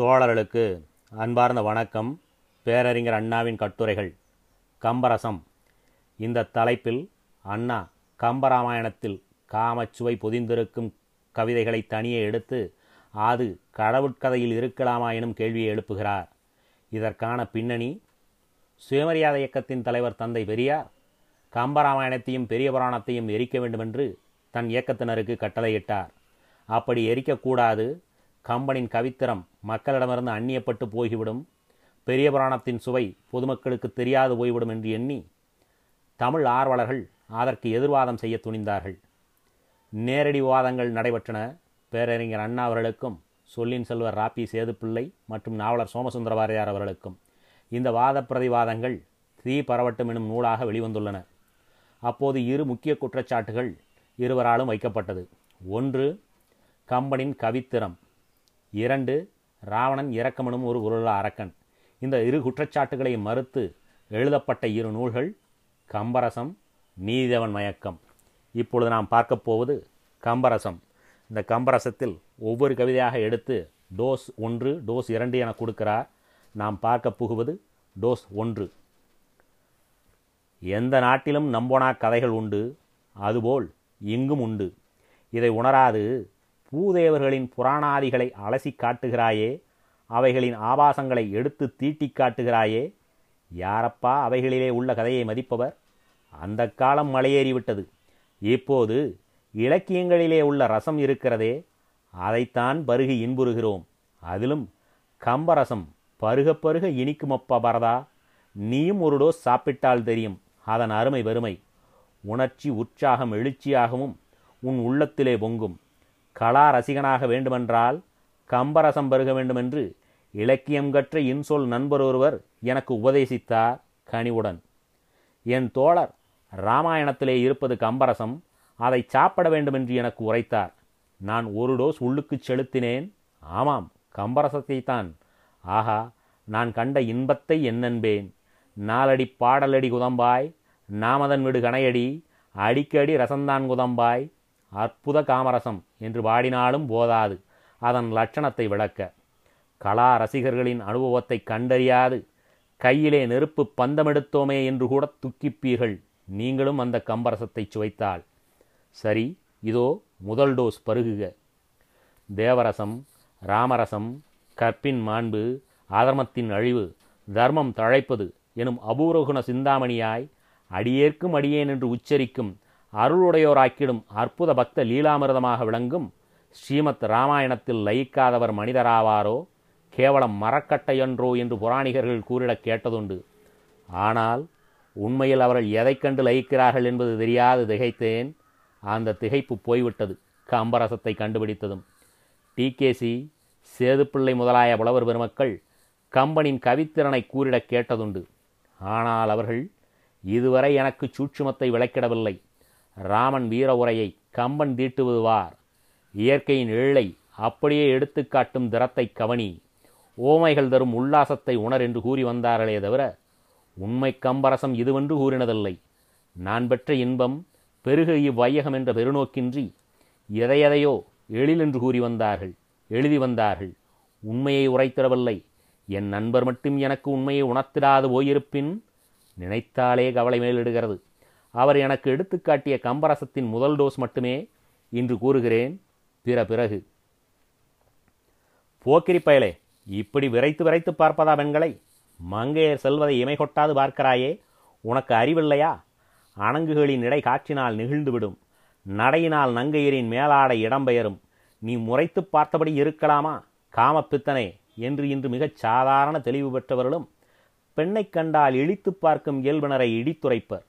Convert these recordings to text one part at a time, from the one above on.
தோழர்களுக்கு அன்பார்ந்த வணக்கம். பேரறிஞர் அண்ணாவின் கட்டுரைகள் கம்பரசம். இந்த தலைப்பில் அண்ணா கம்பராமாயணத்தில் காமச்சுவை பொதிந்திருக்கும் கவிதைகளை தனியே எடுத்து அது கடவுட்கதையில் இருக்கலாமா எனும் கேள்வியை எழுப்புகிறார். இதற்கான பின்னணி சுயமரியாதை இயக்கத்தின் தலைவர் தந்தை பெரியார் கம்பராமாயணத்தையும் பெரிய புராணத்தையும் எரிக்க வேண்டுமென்று தன் இயக்கத்தினருக்கு கட்டளையிட்டார். அப்படி எரிக்கக்கூடாது கம்பனின் கவித்திரம் மக்களிடமிருந்து அந்நியப்பட்டு போய்விடும். பெரிய புராணத்தின் சுவை பொதுமக்களுக்கு தெரியாது போய்விடும் என்று எண்ணி தமிழ் ஆர்வலர்கள் அதற்கு எதிர்வாதம் செய்ய துணிந்தார்கள். நேரடி விவாதங்கள் நடைபெற்றன. பேரறிஞர் அண்ணா அவர்களுக்கும் சொல்லின் செல்வர் ராப்பி சேதுப்பிள்ளை மற்றும் நாவலர் சோமசுந்தர பாரதியார் அவர்களுக்கும் இந்த வாத பிரதிவாதங்கள் தீ பரவட்டும் எனும் நூலாக வெளிவந்துள்ளன. அப்போது இரு முக்கிய குற்றச்சாட்டுகள் இருவராலும் வைக்கப்பட்டது. ஒன்று கம்பனின் கவித்திறம் இரண்டு ராவணன் இரக்கமனும் ஒரு உருள அரக்கன். இந்த இரு குற்றச்சாட்டுகளை மறுத்து எழுதப்பட்ட இரு நூல்கள் கம்பரசம் நீதேவன் மயக்கம். இப்பொழுது நாம் பார்க்கப் போவது கம்பரசம். இந்த கம்பரசத்தில் ஒவ்வொரு கவிதையாக எடுத்து டோஸ் ஒன்று டோஸ் இரண்டு என கொடுக்கிறார். நாம் பார்க்க புகுவது டோஸ் ஒன்று. எந்த நாட்டிலும் நம்போனா கதைகள் உண்டு அதுபோல் இங்கும் உண்டு. இதை உணராது பூதேவர்களின் புராணாதிகளை அலசி காட்டுகிறாயே அவைகளின் ஆபாசங்களை எடுத்து தீட்டி காட்டுகிறாயே யாரப்பா அவைகளிலே உள்ள கதையை மதிப்பவர்? அந்த காலம் மலையேறிவிட்டது. இப்போது இலக்கியங்களிலே உள்ள ரசம் இருக்கிறதே அதைத்தான் பருகி இன்புறுகிறோம். அதிலும் கம்பரசம் பருக பருக இனிக்குமப்பா பரதா நீயும் ஒரு டோஸ் சாப்பிட்டால் தெரியும். அதன் அருமை பெருமை. உணர்ச்சி உற்சாகம் எழுச்சியாகவும் உன் உள்ளத்திலே பொங்கும். கலா ரசிகனாக வேண்டுமென்றால் கம்பரசம் பருக வேண்டுமென்று இலக்கியம் கற்ற இன்சொல் நண்பர் ஒருவர் எனக்கு உபதேசித்தார் கனிவுடன். என் தோழர் ராமாயணத்திலே இருப்பது கம்பரசம் அதை சாப்பிட வேண்டுமென்று எனக்கு உரைத்தார். நான் ஒரு டோஸ் உள்ளுக்குச் செலுத்தினேன். ஆமாம் கம்பரசத்தைத்தான். ஆஹா நான் கண்ட இன்பத்தை என்னன்பேன்? நாலடி பாடலடி குதம்பாய் நாமதன் விடு கணையடி அடிக்கடி ரசந்தான் குதம்பாய் அற்புத காமரசம் என்று பாடினாலும் போதாது. அதன் லட்சணத்தை விளக்க கலா ரசிகர்களின் அனுபவத்தை கண்டறியாது. கையிலே நெருப்பு பந்தமெடுத்தோமே என்று கூட துக்கிப்பீர்கள். நீங்களும் அந்த கம்பரசத்தை சுவைத்தால். சரி இதோ முதல் டோஸ் பருகுக. தேவரசம் ராமரசம் கற்பின் மாண்பு ஆதர்மத்தின் அழிவு தர்மம் தழைப்பது எனும் அபூரகுண சிந்தாமணியாய் அடியேற்கும் அடியேன் என்று உச்சரிக்கும் அருளுடையோராக்கிடும் அற்புத பக்த லீலாமிரதமாக விளங்கும் ஸ்ரீமத் ராமாயணத்தில் லயிக்காதவர் மனிதராவாரோ? கேவலம் மரக்கட்டையன்றோ என்று புராணிகர்கள் கூறிடக் கேட்டதுண்டு. ஆனால் உண்மையில் அவர்கள் எதை கண்டு லயிக்கிறார்கள் என்பது தெரியாது திகைத்தேன். அந்த திகைப்பு போய்விட்டது கம்பரசத்தை கண்டுபிடித்ததும். டிகேசி சேதுப்பிள்ளை முதலாய புலவர் பெருமக்கள் கம்பனின் கவித்திறனை கூறிடக் கேட்டதுண்டு. ஆனால் அவர்கள் இதுவரை எனக்கு சூட்சுமத்தை விளக்கிடவில்லை. ராமன் வீர உரையை கம்பன் தீட்டுவதுவார். இயற்கையின் எழை அப்படியே எடுத்துக்காட்டும் திறத்தை கவனி. ஓமைகள் தரும் உல்லாசத்தை உணர் என்று கூறி வந்தார்களே தவிர உண்மை கம்பரசம் இதுவென்று கூறினதில்லை. நான் பெற்ற இன்பம் பெருக இவ்வையகம் என்ற பெருநோக்கின்றி எதையதையோ எழிலென்று கூறி வந்தார்கள் எழுதி வந்தார்கள். உண்மையை உரைத்திடவில்லை. என் நண்பர் மட்டும் எனக்கு உண்மையை உணர்த்திடாது போயிருப்பின் நினைத்தாலே கவலை மேலிடுகிறது. அவர் எனக்கு எடுத்துக்காட்டிய கம்பரசத்தின் முதல் டோஸ் மட்டுமே இன்று கூறுகிறேன். பிற பிறகு. போக்கிரி பயலே இப்படி விரைத்து விரைத்து பார்ப்பதா பெண்களை? மங்கையர் செல்வதை இமை கொட்டாது பார்க்கிறாயே உனக்கு அறிவில்லையா? அணங்குகளின் இடை காற்றினால் நெகிழ்ந்துவிடும். நடையினால் நங்கையரின் மேலாடை இடம்பெயரும். நீ முறைத்து பார்த்தபடி இருக்கலாமா? காமப்பித்தனே என்று இன்று மிகச் சாதாரண தெளிவு பெற்றவர்களும் பெண்ணைக் கண்டால் இழித்து பார்க்கும் இயல்பினரை இடித்துரைப்பர்.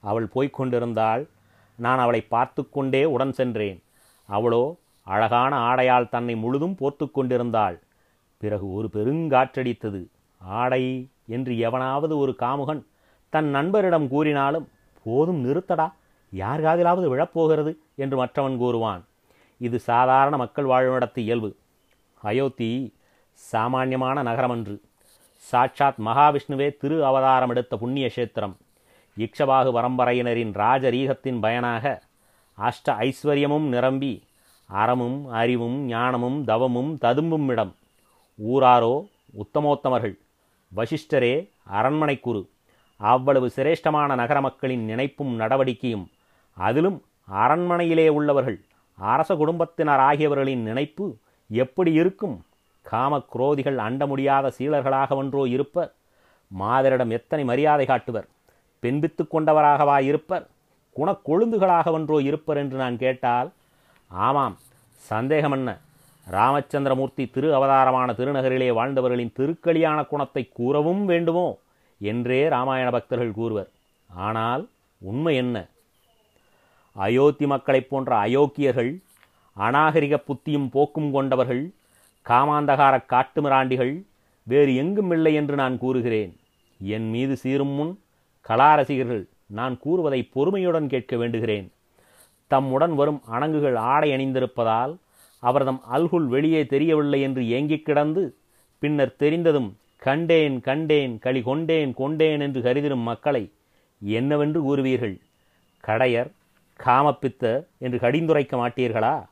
அவள் போய்க் கொண்டிருந்தாள் நான் அவளை பார்த்து கொண்டே உடன் சென்றேன். அவளோ அழகான ஆடையால் தன்னை முழுதும் போர்த்து கொண்டிருந்தாள். பிறகு ஒரு பெருங்காற்றடித்தது. ஆடை என்று எவனாவது ஒரு காமுகன் தன் நண்பரிடம் கூறினாலும் போதும் நிறுத்தடா யார் காதிலாவது விழப்போகிறது? என்று மற்றவன் கூறுவான். இது சாதாரண மக்கள் வாழுமிடத்து இயல்பு. அயோத்தி சாமானியமான நகரமன்று. சாட்சாத் மகாவிஷ்ணுவே திரு அவதாரம் எடுத்த புண்ணிய கஷேத்திரம் இக்ஷபாகு பரம்பரையினரின் ராஜரீகத்தின் பயனாக அஷ்ட ஐஸ்வர்யமும் நிரம்பி அறமும் அறிவும் ஞானமும் தவமும் ததும்பும் இடம். ஊராரோ உத்தமோத்தமர்கள். வசிஷ்டரே அரண்மனை குரு அவ்வளவு சிரேஷ்டமான நகர மக்களின் நினைப்பும் நடவடிக்கையும் அதிலும் அரண்மனையிலே உள்ளவர்கள் அரச குடும்பத்தினர் ஆகியவர்களின் நினைப்பு எப்படி இருக்கும்? காமக்ரோதிகள் அண்ட முடியாத சீலர்களாகவென்றோ இருப்பர். மாதரிடம் எத்தனை மரியாதை காட்டுவர்? பெண்பித்து கொண்டவராகவா இருப்பர்? குணக்கொழுந்துகளாகவென்றோ இருப்பர் என்று நான் கேட்டால் ஆமாம் சந்தேகம் என்ன? ராமச்சந்திரமூர்த்தி திரு அவதாரமான திருநகரிலே வாழ்ந்தவர்களின் திருக்களியான குணத்தை கூறவும் வேண்டுமோ? என்றே ராமாயண பக்தர்கள் கூறுவர். ஆனால் உண்மை என்ன? அயோத்தி மக்களைப் போன்ற அயோக்கியர்கள் அநாகரிக புத்தியும் போக்கும் கொண்டவர்கள் காமாந்தகார காட்டுமிராண்டிகள் வேறு எங்கும் இல்லை என்று நான் கூறுகிறேன். என் மீது சீரும் முன் கலாரசிகர்கள் நான் கூறுவதை பொறுமையுடன் கேட்க வேண்டுகிறேன். தம்முடன் வரும் அணங்குகள் ஆடை அணிந்திருப்பதால் அவர்தம் அல்குல் வெளியே தெரியவில்லை என்று ஏங்கிக் கிடந்து பின்னர் தெரிந்ததும் கண்டேன் கண்டேன் களி கொண்டேன் கொண்டேன் என்று கருதிடும் மக்களை என்னவென்று கூறுவீர்கள்? கடையர் காமப்பித்த என்று கடிந்துரைக்க மாட்டீர்களா?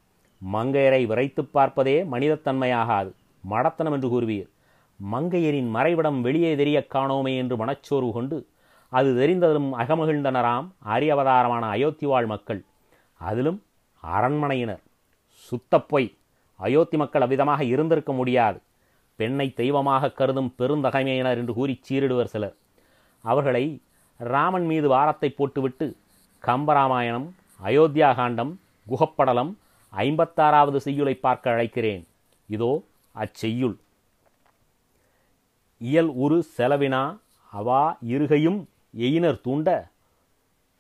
மங்கையரை விரைத்து பார்ப்பதே மனிதத்தன்மையாகாது மடத்தனம் என்று கூறுவீர். மங்கையரின் மறைவிடம் வெளியே தெரியக் காணோமே என்று மனச்சோர்வு கொண்டு அது தெரிந்ததும் அகமகிழ்ந்தனராம் அரியவதாரமான அயோத்தி வாழ் மக்கள். அதிலும் அரண்மனையினர். சுத்தப்பொய் அயோத்தி மக்கள் அவ்விதமாக இருந்திருக்க முடியாது. பெண்ணை தெய்வமாக கருதும் பெருந்தகைமையினர் என்று கூறி சீரிடுவர் சிலர். அவர்களை ராமன் மீது வாரத்தை போட்டுவிட்டு கம்பராமாயணம் அயோத்தியா காண்டம் குகப்படலம் ஐம்பத்தாறாவது செய்யுளை பார்க்க அழைக்கிறேன். இதோ அச்செய்யுள். இயல் உரு செலவினா அவா இருகையும் எயினர் தூண்ட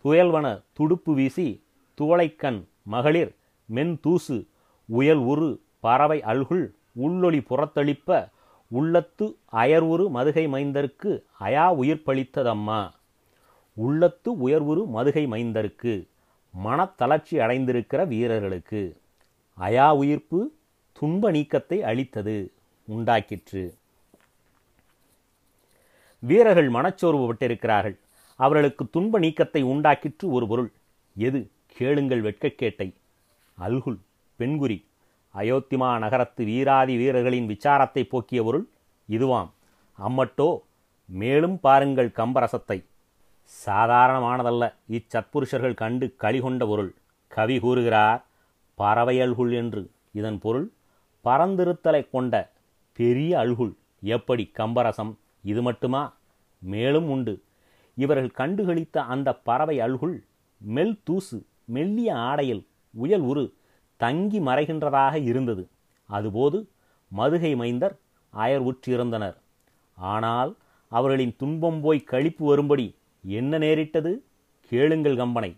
துயல்வன துடுப்பு வீசி துவளைக்கண் மகளிர் மென்தூசு உயல் உரு பறவை அல்குள் உள்ளொளி புறத்தளிப்ப உள்ளத்து அயர்வுரு மதுகை மைந்தருக்கு அயா உயிர் பளித்ததம்மா உள்ளத்து உயர்வுரு மதுகை மைந்தருக்கு மனத்தளர்ச்சி அடைந்திருக்கிற வீரர்களுக்கு அயா உயிர்ப்பு துன்ப நீக்கத்தை அளித்தது உண்டாக்கிற்று. வீரர்கள் மனச்சோர்வு பட்டிருக்கிறார்கள். அவர்களுக்கு துன்ப நீக்கத்தை உண்டாக்கிற்று ஒரு பொருள். எது? கேளுங்கள் வெட்கக்கேட்டை. அல்குல் பெண்குறி. அயோத்திமா நகரத்து வீராதி வீரர்களின் விசாரத்தை போக்கிய பொருள் இதுவாம். அம்மட்டோ மேலும் பாருங்கள் கம்பரசத்தை. சாதாரணமானதல்ல இச்சத்புருஷர்கள் கண்டு களிகொண்ட பொருள். கவி கூறுகிறார் பறவையல்குள் என்று. இதன் பொருள் பரந்திருத்தலை கொண்ட பெரிய அல்குள் எப்படி? கம்பரசம். இது மட்டுமா? மேலும் உண்டு. இவர்கள் கண்டுகளித்த அந்த பறவை அல்குள் மெல் தூசு மெல்லிய ஆடையில் உயல் உரு தங்கி மறைகின்றதாக இருந்தது. அதுபோது மதுகை மைந்தர் அயர் உற்றிருந்தனர். ஆனால் அவர்களின் துன்பம் போய் கழிப்பு வரும்படி என்ன நேரிட்டது? கேளுங்கள் கம்பனை.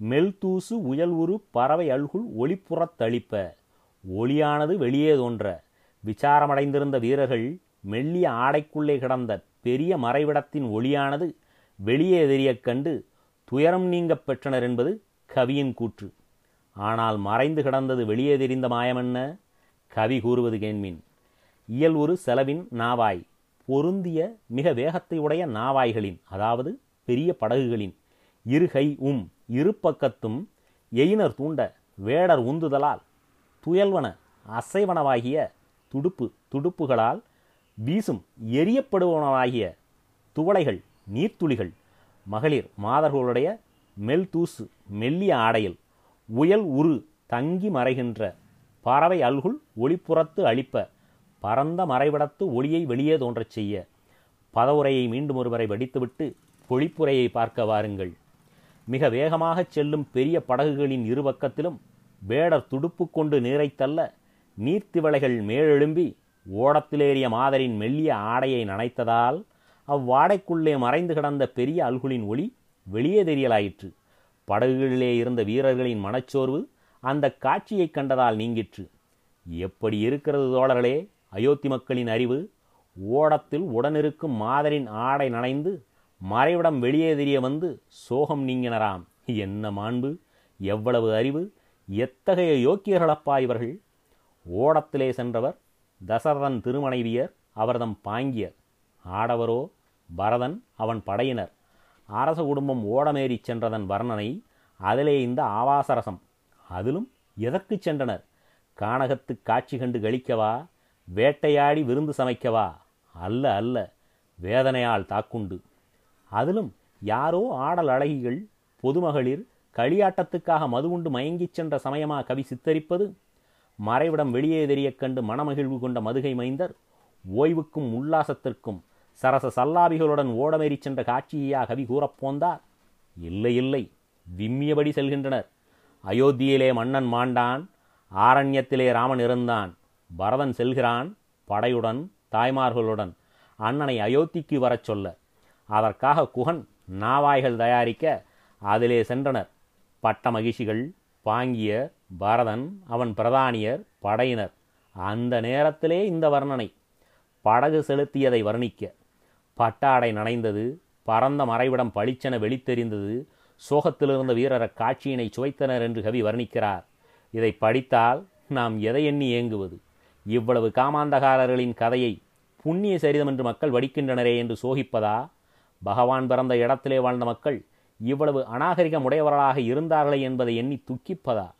மெல் தூசு உயல் உரு பறவை அல்குள் ஒளிப்புறத்தளிப்ப ஒளியானது வெளியே தோன்ற. விசாரமடைந்திருந்த வீரர்கள் மெல்லிய ஆடைக்குள்ளே கிடந்த பெரிய மறைவிடத்தின் ஒளியானது வெளியே எதிரியக் கண்டு துயரம் நீங்கப் பெற்றனர் என்பது கவியின் கூற்று. ஆனால் மறைந்து கிடந்தது வெளியே தெரிந்த மாயமென்ன கவி கூறுவது கேண்மின். இயல் ஒரு செலவின் நாவாய் பொருந்திய மிக வேகத்தை உடைய நாவாய்களின் அதாவது பெரிய படகுகளின் இருகை உம் இரு பக்கத்தும் எயினர் தூண்ட வேடர் உந்துதலால் துயல்வன அசைவனவாகிய துடுப்பு துடுப்புகளால் வீசும் எரியப்படுவனவாகிய துவளைகள் நீர்த்துளிகள். மகளிர் மாதர்களுடைய மெல்தூசு மெல்லிய ஆடையில் உயல் உரு தங்கி மறைகின்ற பறவை அல்குள் ஒளிப்புறத்து அழிப்ப பரந்த மறைவிடத்து ஒளியை வெளியே தோன்றச் செய்ய பதவுரையை மீண்டும் ஒருவரை வடித்துவிட்டு பொழிப்புரையை பார்க்க வாருங்கள். மிக வேகமாகச் செல்லும் பெரிய படகுகளின் இரு பக்கத்திலும் வேடர் துடுப்பு கொண்டு நீரை தள்ள நீர்த்திவளைகள் மேலெழும்பி ஓடத்திலேறிய மாதரின் மெல்லிய ஆடையை நனைத்ததால் அவ்வாடைக்குள்ளே மறைந்து கிடந்த பெரிய அல்குலின் ஒளி வெளியே தெரியலாயிற்று. படகுகளிலே இருந்த வீரர்களின் மனச்சோர்வு அந்த காட்சியைக் கண்டதால் நீங்கிற்று. எப்படி இருக்கிறது தோழர்களே? அயோத்தி மக்களின் அறிவு. ஓடத்தில் உடனிருக்கும் மாதரின் ஆடை நனைந்து மறைவிடம் வெளியே தெரிய வந்து சோகம் நீங்கினராம். என்ன மாண்பு? எவ்வளவு அறிவு? எத்தகைய யோக்கியர்களப்பா இவர்கள்? ஓடத்திலே சென்றவர் தசரதன் திருமனைவியர் அவர்தம் பாங்கியர். ஆடவரோ பரதன் அவன் படையினர். அரச குடும்பம் ஓடமேறிச் சென்றதன் வர்ணனை அதிலே இந்த ஆவாசரசம். அதிலும் எதற்குச் சென்றனர்? கானகத்து காட்சி கண்டு கழிக்கவா? வேட்டையாடி விருந்து சமைக்கவா? அல்ல அல்ல வேதனையால் தாக்குண்டு. அதிலும் யாரோ ஆடல் அழகிகள் பொதுமகளிர் களியாட்டத்துக்காக மது உண்டு மயங்கிச் சென்ற சமயமா கவி சித்தரிப்பது? மறைவிடம் வெளியே தெரியக் கண்டு மனமகிழ்வு கொண்ட மதுகை மைந்தர் ஓய்வுக்கும் உல்லாசத்திற்கும் சரச சல்லாபிகளுடன் ஓடமேறிச் சென்ற காட்சியா கவி கூறப்போந்தார் இல்லை இல்லை. விம்மியபடி செல்கின்றனர். அயோத்தியிலே மன்னன் மாண்டான் ஆரண்யத்திலே ராமன் இருந்தான் பரதன் செல்கிறான் படையுடன் தாய்மார்களுடன். அண்ணனை அயோத்திக்கு வரச் சொல்ல. அதற்காக குகன் நாவாய்கள் தயாரிக்க அதிலே சென்றனர். பட்ட மகிழ்ச்சிகள் பாங்கியர் பரதன் அவன் பிரதானியர் படையினர். அந்த நேரத்திலே இந்த வர்ணனை. படகு செலுத்தியதை வர்ணிக்க. பட்டாடை நனைந்தது பரந்த மறைவிடம் பளிச்சென வெளித்தெறிந்தது சோகத்திலிருந்த வீரர காட்சியினை சுவைத்தனர் என்று கவி வர்ணிக்கிறார். இதை படித்தால் நாம் எதை எண்ணி ஏங்குவது? இவ்வளவு காமாந்தகாரர்களின் கதையை புண்ணிய சரிதம் என்று மக்கள் வடிக்கின்றனரே என்று சோகிப்பதா? பகவான் பிறந்த இடத்திலே வாழ்ந்த மக்கள் இவ்வளவு அநாகரிகம் உடையவர்களாக இருந்தார்களே என்பதை எண்ணி துக்கிப்பதா?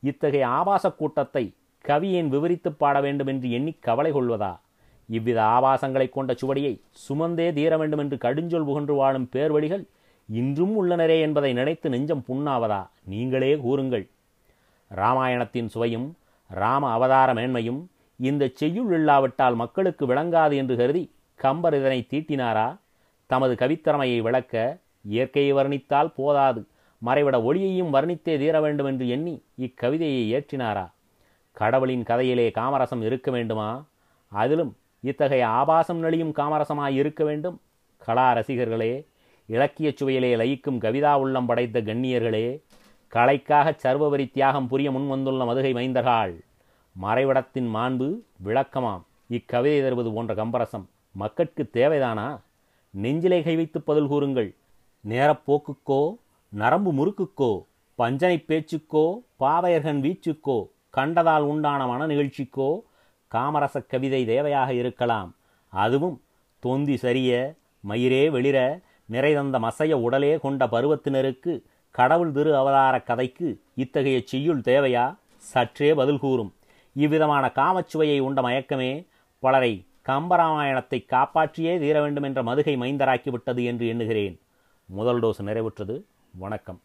இத்தகைய ஆபாச கூட்டத்தை கவியேன் விவரித்துப் பாட வேண்டும் என்று எண்ணி கவலை கொள்வதா? இவ்வித ஆபாசங்களைக் கொண்ட சுவடியை சுமந்தே தீர வேண்டும் என்று கடுஞ்சொல் புகன்று வாழும் பேர்வழிகள் இன்றும் உள்ளனரே என்பதை நினைத்து நெஞ்சம் புண்ணாவதா? நீங்களே கூறுங்கள். ராமாயணத்தின் சுவையும் ராம அவதார மேன்மையும் இந்த செய்யுள் இல்லாவிட்டால் மக்களுக்கு விளங்காது என்று கருதி கம்பர் இதனை தீட்டினாரா? தமது கவித்திறமையை விளக்க இயற்கையை வர்ணித்தால் போதாது. மறைவிட ஒளியையும் வர்ணித்தே தீர வேண்டும் என்று எண்ணி இக்கவிதையை ஏற்றினாரா? கடவுளின் கதையிலே காமரசம் இருக்க வேண்டுமா? அதிலும் இத்தகைய ஆபாசம் நெளியும் காமரசமாய் இருக்க வேண்டும். கலா ரசிகர்களே இலக்கியச் சுவையிலே லயிக்கும் கவிதா உள்ளம் படைத்த கண்ணியர்களே கலைக்காக சர்வவரி தியாகம் புரிய முன்வந்துள்ள மதுகை மைந்தர்கள் மறைவிடத்தின் மாண்பு விளக்கமாம். இக்கவிதை தருவது போன்ற கம்பரசம் மக்கட்கு தேவைதானா? நெஞ்சிலை கை வைத்து பதில் கூறுங்கள். நேரப்போக்குக்கோ நரம்பு முறுக்குக்கோ பஞ்சனை பேச்சுக்கோ பாவையர்கன் வீச்சுக்கோ கண்டதால் உண்டான மன நிகழ்ச்சிக்கோ காமரச கவிதை தேவையாக இருக்கலாம். அதுவும் தொந்தி சரிய மயிரே வெளிர நிறைதந்த மசைய உடலே கொண்ட பருவத்தினருக்கு கடவுள் திரு அவதார கதைக்கு இத்தகைய செய்யுள் தேவையா? சற்றே பதில் கூறும். இவ்விதமான காமச்சுவையை உண்ட மயக்கமே பலரை கம்பராமாயணத்தை காப்பாற்றியே தீர வேண்டும் என்ற மதுகை மைந்தராக்கிவிட்டது என்று எண்ணுகிறேன். முதல் டோஸ் நிறைவுற்றது. வணக்கம்.